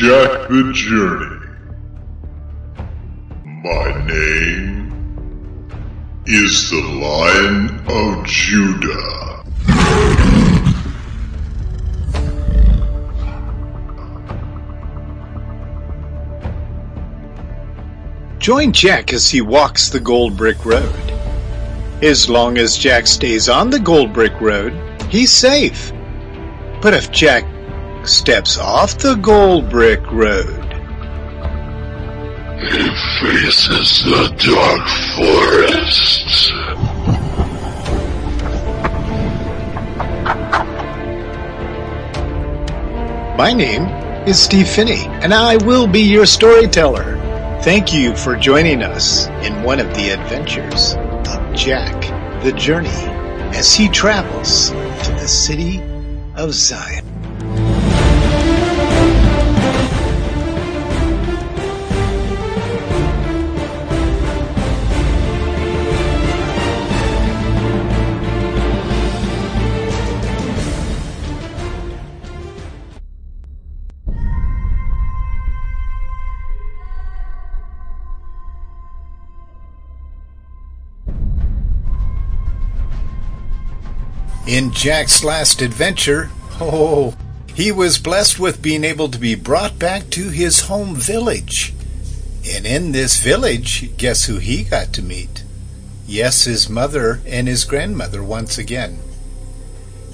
Jack the Journey. My name is the Lion of Judah. Join Jack as he walks the Gold Brick Road. As long as Jack stays on the Gold Brick Road, he's safe. But if Jack steps off the Gold Brick Road, He faces the dark forest. my name is Steve Phinney, and I will be your storyteller. Thank you for joining us in one of the adventures of Jack the Journey as he travels to the city of Zion. In Jack's last adventure, oh, he was blessed with being able to be brought back to his home village. And in this village, guess who he got to meet? Yes, his mother and his grandmother once again.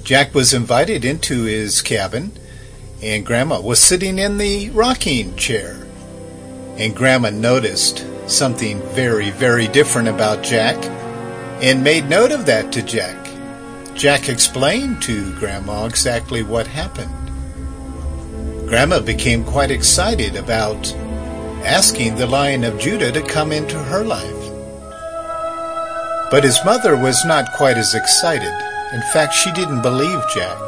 Jack was invited into his cabin, and Grandma was sitting in the rocking chair. And Grandma noticed something very, very different about Jack and made note of that to Jack. Jack explained to Grandma exactly what happened. Grandma became quite excited about asking the Lion of Judah to come into her life. But his mother was not quite as excited. In fact, she didn't believe Jack.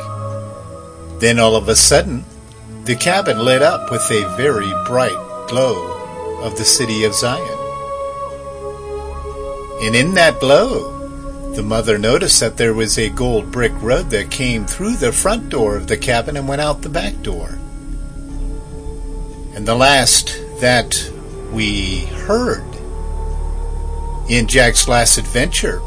Then all of a sudden, the cabin lit up with a very bright glow of the city of Zion. And in that glow, the mother noticed that there was a gold brick road that came through the front door of the cabin and went out the back door. And the last that we heard in Jack's last adventure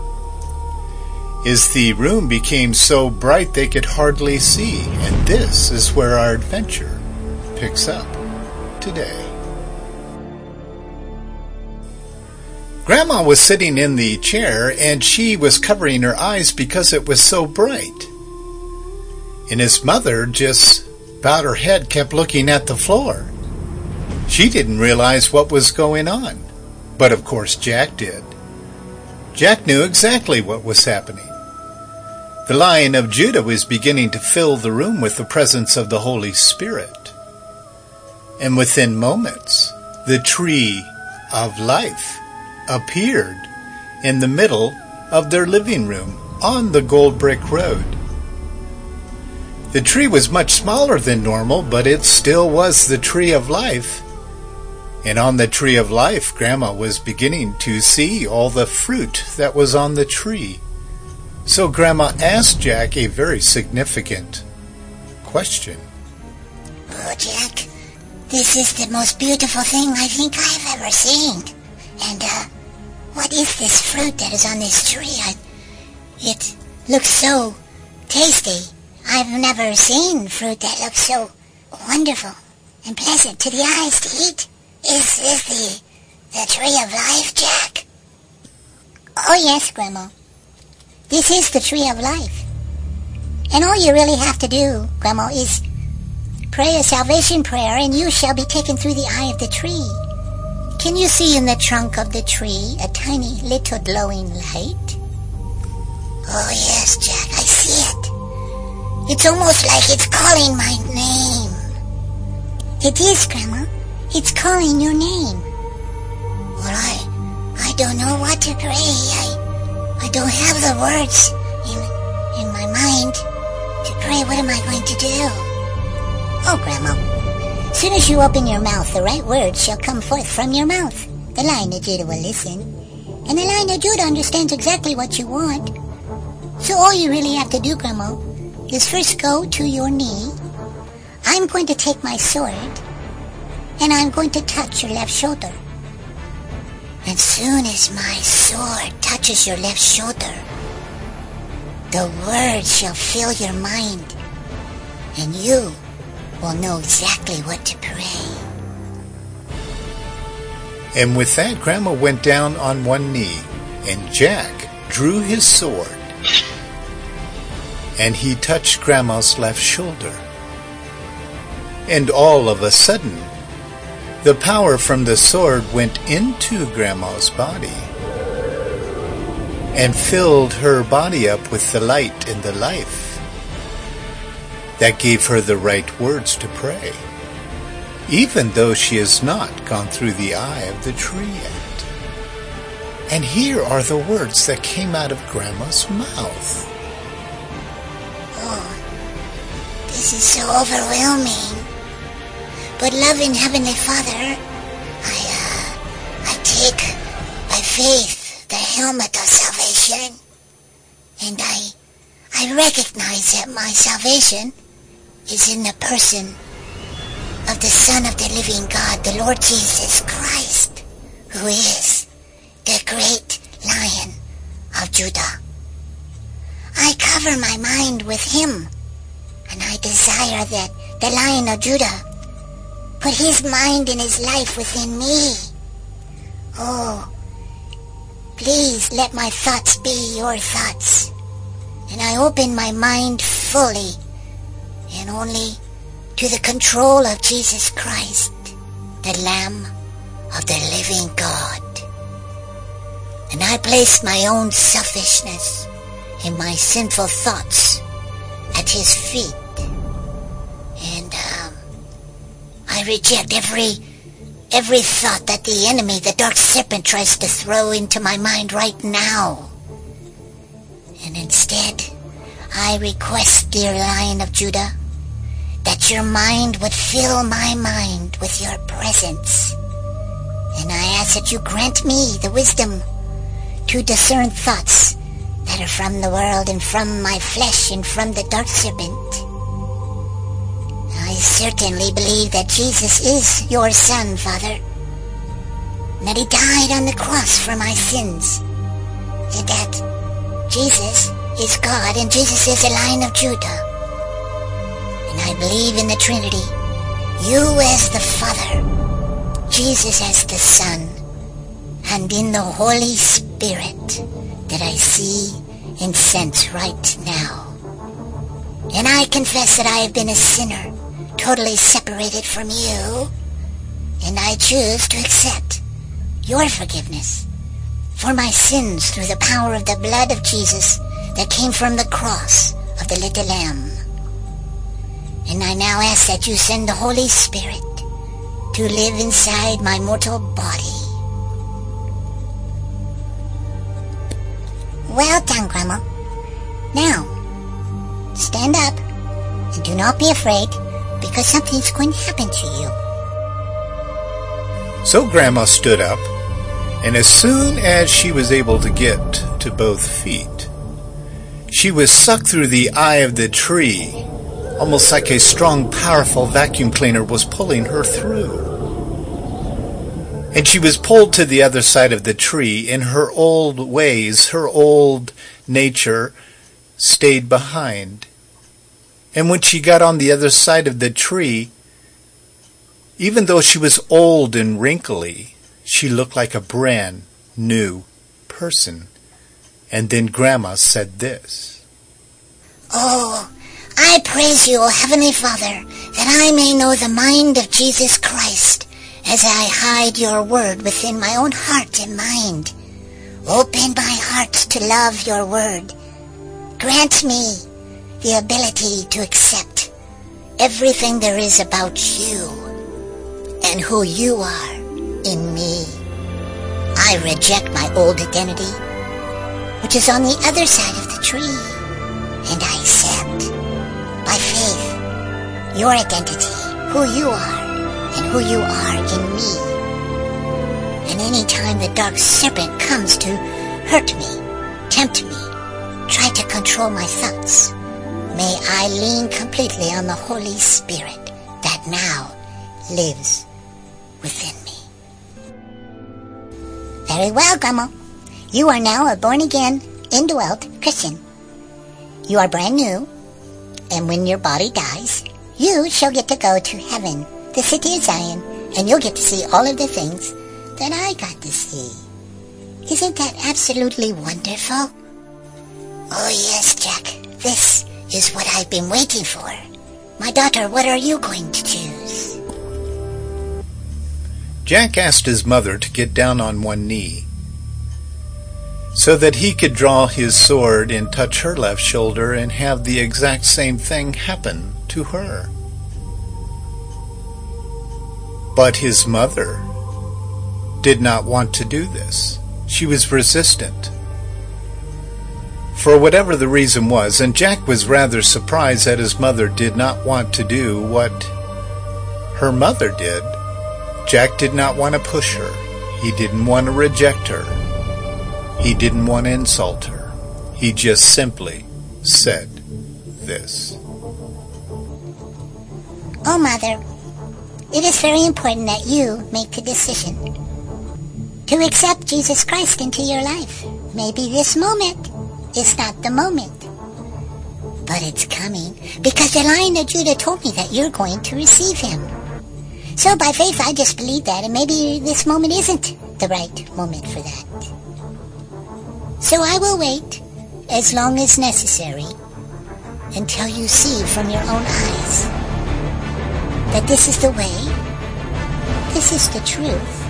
is the room became so bright they could hardly see. And this is where our adventure picks up today. Grandma was sitting in the chair and she was covering her eyes because it was so bright. And his mother just bowed her head, kept looking at the floor. She didn't realize what was going on. But of course Jack did. Jack knew exactly what was happening. The Lion of Judah was beginning to fill the room with the presence of the Holy Spirit. And within moments, the tree of life appeared in the middle of their living room on the Gold Brick Road. The tree was much smaller than normal, but it still was the tree of life. And on the tree of life, Grandma was beginning to see all the fruit that was on the tree. So Grandma asked Jack a very significant question. Oh, Jack, this is the most beautiful thing I think I've ever seen. And, uh, what is this fruit that is on this tree? I, it looks so tasty. I've never seen fruit that looks so wonderful and pleasant to the eyes to eat. Is this the, the tree of life, Jack? Oh, yes, Grandma. This is the tree of life. And all you really have to do, Grandma, is pray a salvation prayer and you shall be taken through the eye of the tree. Can you see in the trunk of the tree a tiny little glowing light? Oh, yes, Jack, I see it. It's almost like it's calling my name. It is, Grandma. It's calling your name. Well, I, I don't know what to pray. I, I don't have the words in, in my mind to pray. What am I going to do? Oh, Grandma, Soon as you open your mouth, the right words shall come forth from your mouth. The lion of Judah will listen. And the lion of Judah understands exactly what you want. So all you really have to do, Grandma, is first go to your knee. I'm going to take my sword and I'm going to touch your left shoulder. And soon as my sword touches your left shoulder, the word shall fill your mind and you will know exactly what to pray. And with that, Grandma went down on one knee, and Jack drew his sword, and he touched Grandma's left shoulder. And all of a sudden, the power from the sword went into Grandma's body and filled her body up with the light and the life that gave her the right words to pray, even though she has not gone through the eye of the tree yet. And here are the words that came out of Grandma's mouth. Oh, this is so overwhelming. But loving Heavenly Father, I, uh, I take by faith the helmet of salvation, and I, I recognize that my salvation is in the person of the Son of the living God, the Lord Jesus Christ, who is the great Lion of Judah. I cover my mind with him, and I desire that the Lion of Judah put his mind and his life within me. Oh, please let my thoughts be your thoughts. And I open my mind fully and only to the control of Jesus Christ, the Lamb of the living God. And I place my own selfishness and my sinful thoughts at his feet And um, I reject every every thought that the enemy, the dark serpent, tries to throw into my mind right now. And instead, I request, dear Lion of Judah, your mind would fill my mind with your presence. And I ask that you grant me the wisdom to discern thoughts that are from the world and from my flesh and from the dark serpent. I certainly believe that Jesus is your son, Father. That he died on the cross for my sins. And that Jesus is God and Jesus is the Lion of Judah. I believe in the Trinity. You as the Father, Jesus as the Son, and in the Holy Spirit that I see and sense right now. And I confess that I have been a sinner totally separated from you, and I choose to accept your forgiveness for my sins through the power of the blood of Jesus that came from the cross of the little lamb. And I now ask that you send the Holy Spirit to live inside my mortal body. Well done, Grandma. Now, stand up and do not be afraid because something's going to happen to you. So Grandma stood up, and as soon as she was able to get to both feet, she was sucked through the eye of the tree, almost like a strong, powerful vacuum cleaner was pulling her through. And she was pulled to the other side of the tree, and her old ways, her old nature, stayed behind. And when she got on the other side of the tree, even though she was old and wrinkly, she looked like a brand new person. And then Grandma said this. Oh, I praise you, O Heavenly Father, that I may know the mind of Jesus Christ as I hide your word within my own heart and mind. Open my heart to love your word. Grant me the ability to accept everything there is about you and who you are in me. I reject my old identity, which is on the other side of the tree, your identity, who you are, and who you are in me. And any time the dark serpent comes to hurt me, tempt me, try to control my thoughts, May I lean completely on the Holy Spirit that now lives within me. Very well, Grandma. You are now a born again, indwelt Christian. You are brand new, and when your body dies, you shall get to go to heaven, the city of Zion, and you'll get to see all of the things that I got to see. Isn't that absolutely wonderful? Oh yes, Jack. This is what I've been waiting for. My daughter, what are you going to choose? Jack asked his mother to get down on one knee so that he could draw his sword and touch her left shoulder and have the exact same thing happen to her. But his mother did not want to do this. She was resistant. For whatever the reason was, and Jack was rather surprised that his mother did not want to do what her mother did. Jack did not want to push her. He didn't want to reject her. He didn't want to insult her. He just simply said this. Oh, Mother, it is very important that you make the decision to accept Jesus Christ into your life. Maybe this moment is not the moment, but it's coming because the Lion of Judah told me that you're going to receive him. So by faith, I just believe that, and maybe this moment isn't the right moment for that. So I will wait as long as necessary until you see from your own eyes that this is the way, this is the truth,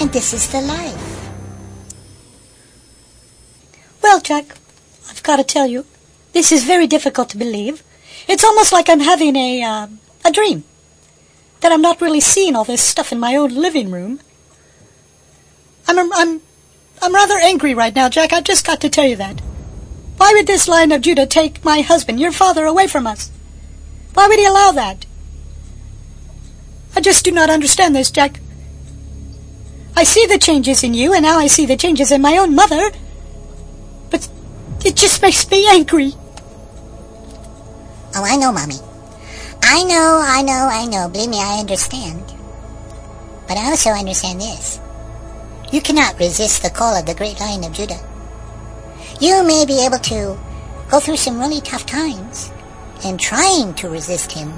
and this is the life. Well, Jack, I've got to tell you, this is very difficult to believe. It's almost like I'm having a, uh, a dream. That I'm not really seeing all this stuff in my own living room. I'm, I'm I'm rather angry right now, Jack. I've just got to tell you that. Why would this Lion of Judah take my husband, your father, away from us? Why would he allow that? I just do not understand this, Jack. I see the changes in you, and now I see the changes in my own mother. But it just makes me angry. Oh, I know, Mommy. I know, I know, I know. Believe me, I understand. But I also understand this. You cannot resist the call of the great lion of Judah. You may be able to go through some really tough times in trying to resist him,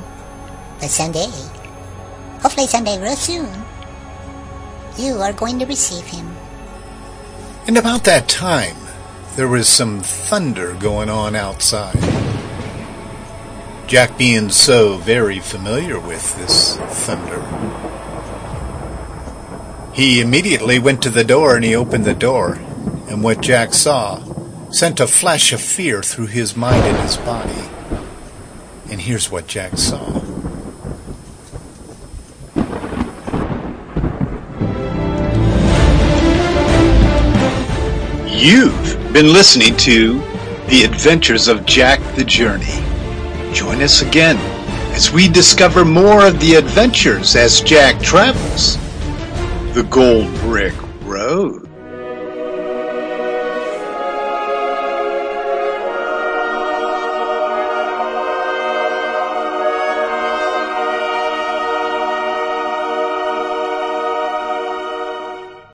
but someday, hopefully someday real soon, you are going to receive him. And about that time, there was some thunder going on outside. Jack being so very familiar with this thunder, he immediately went to the door and he opened the door, and what Jack saw sent a flash of fear through his mind and his body. And here's what Jack saw. You've been listening to The Adventures of Jack the Journey. Join us again as we discover more of the adventures as Jack travels the Gold Brick.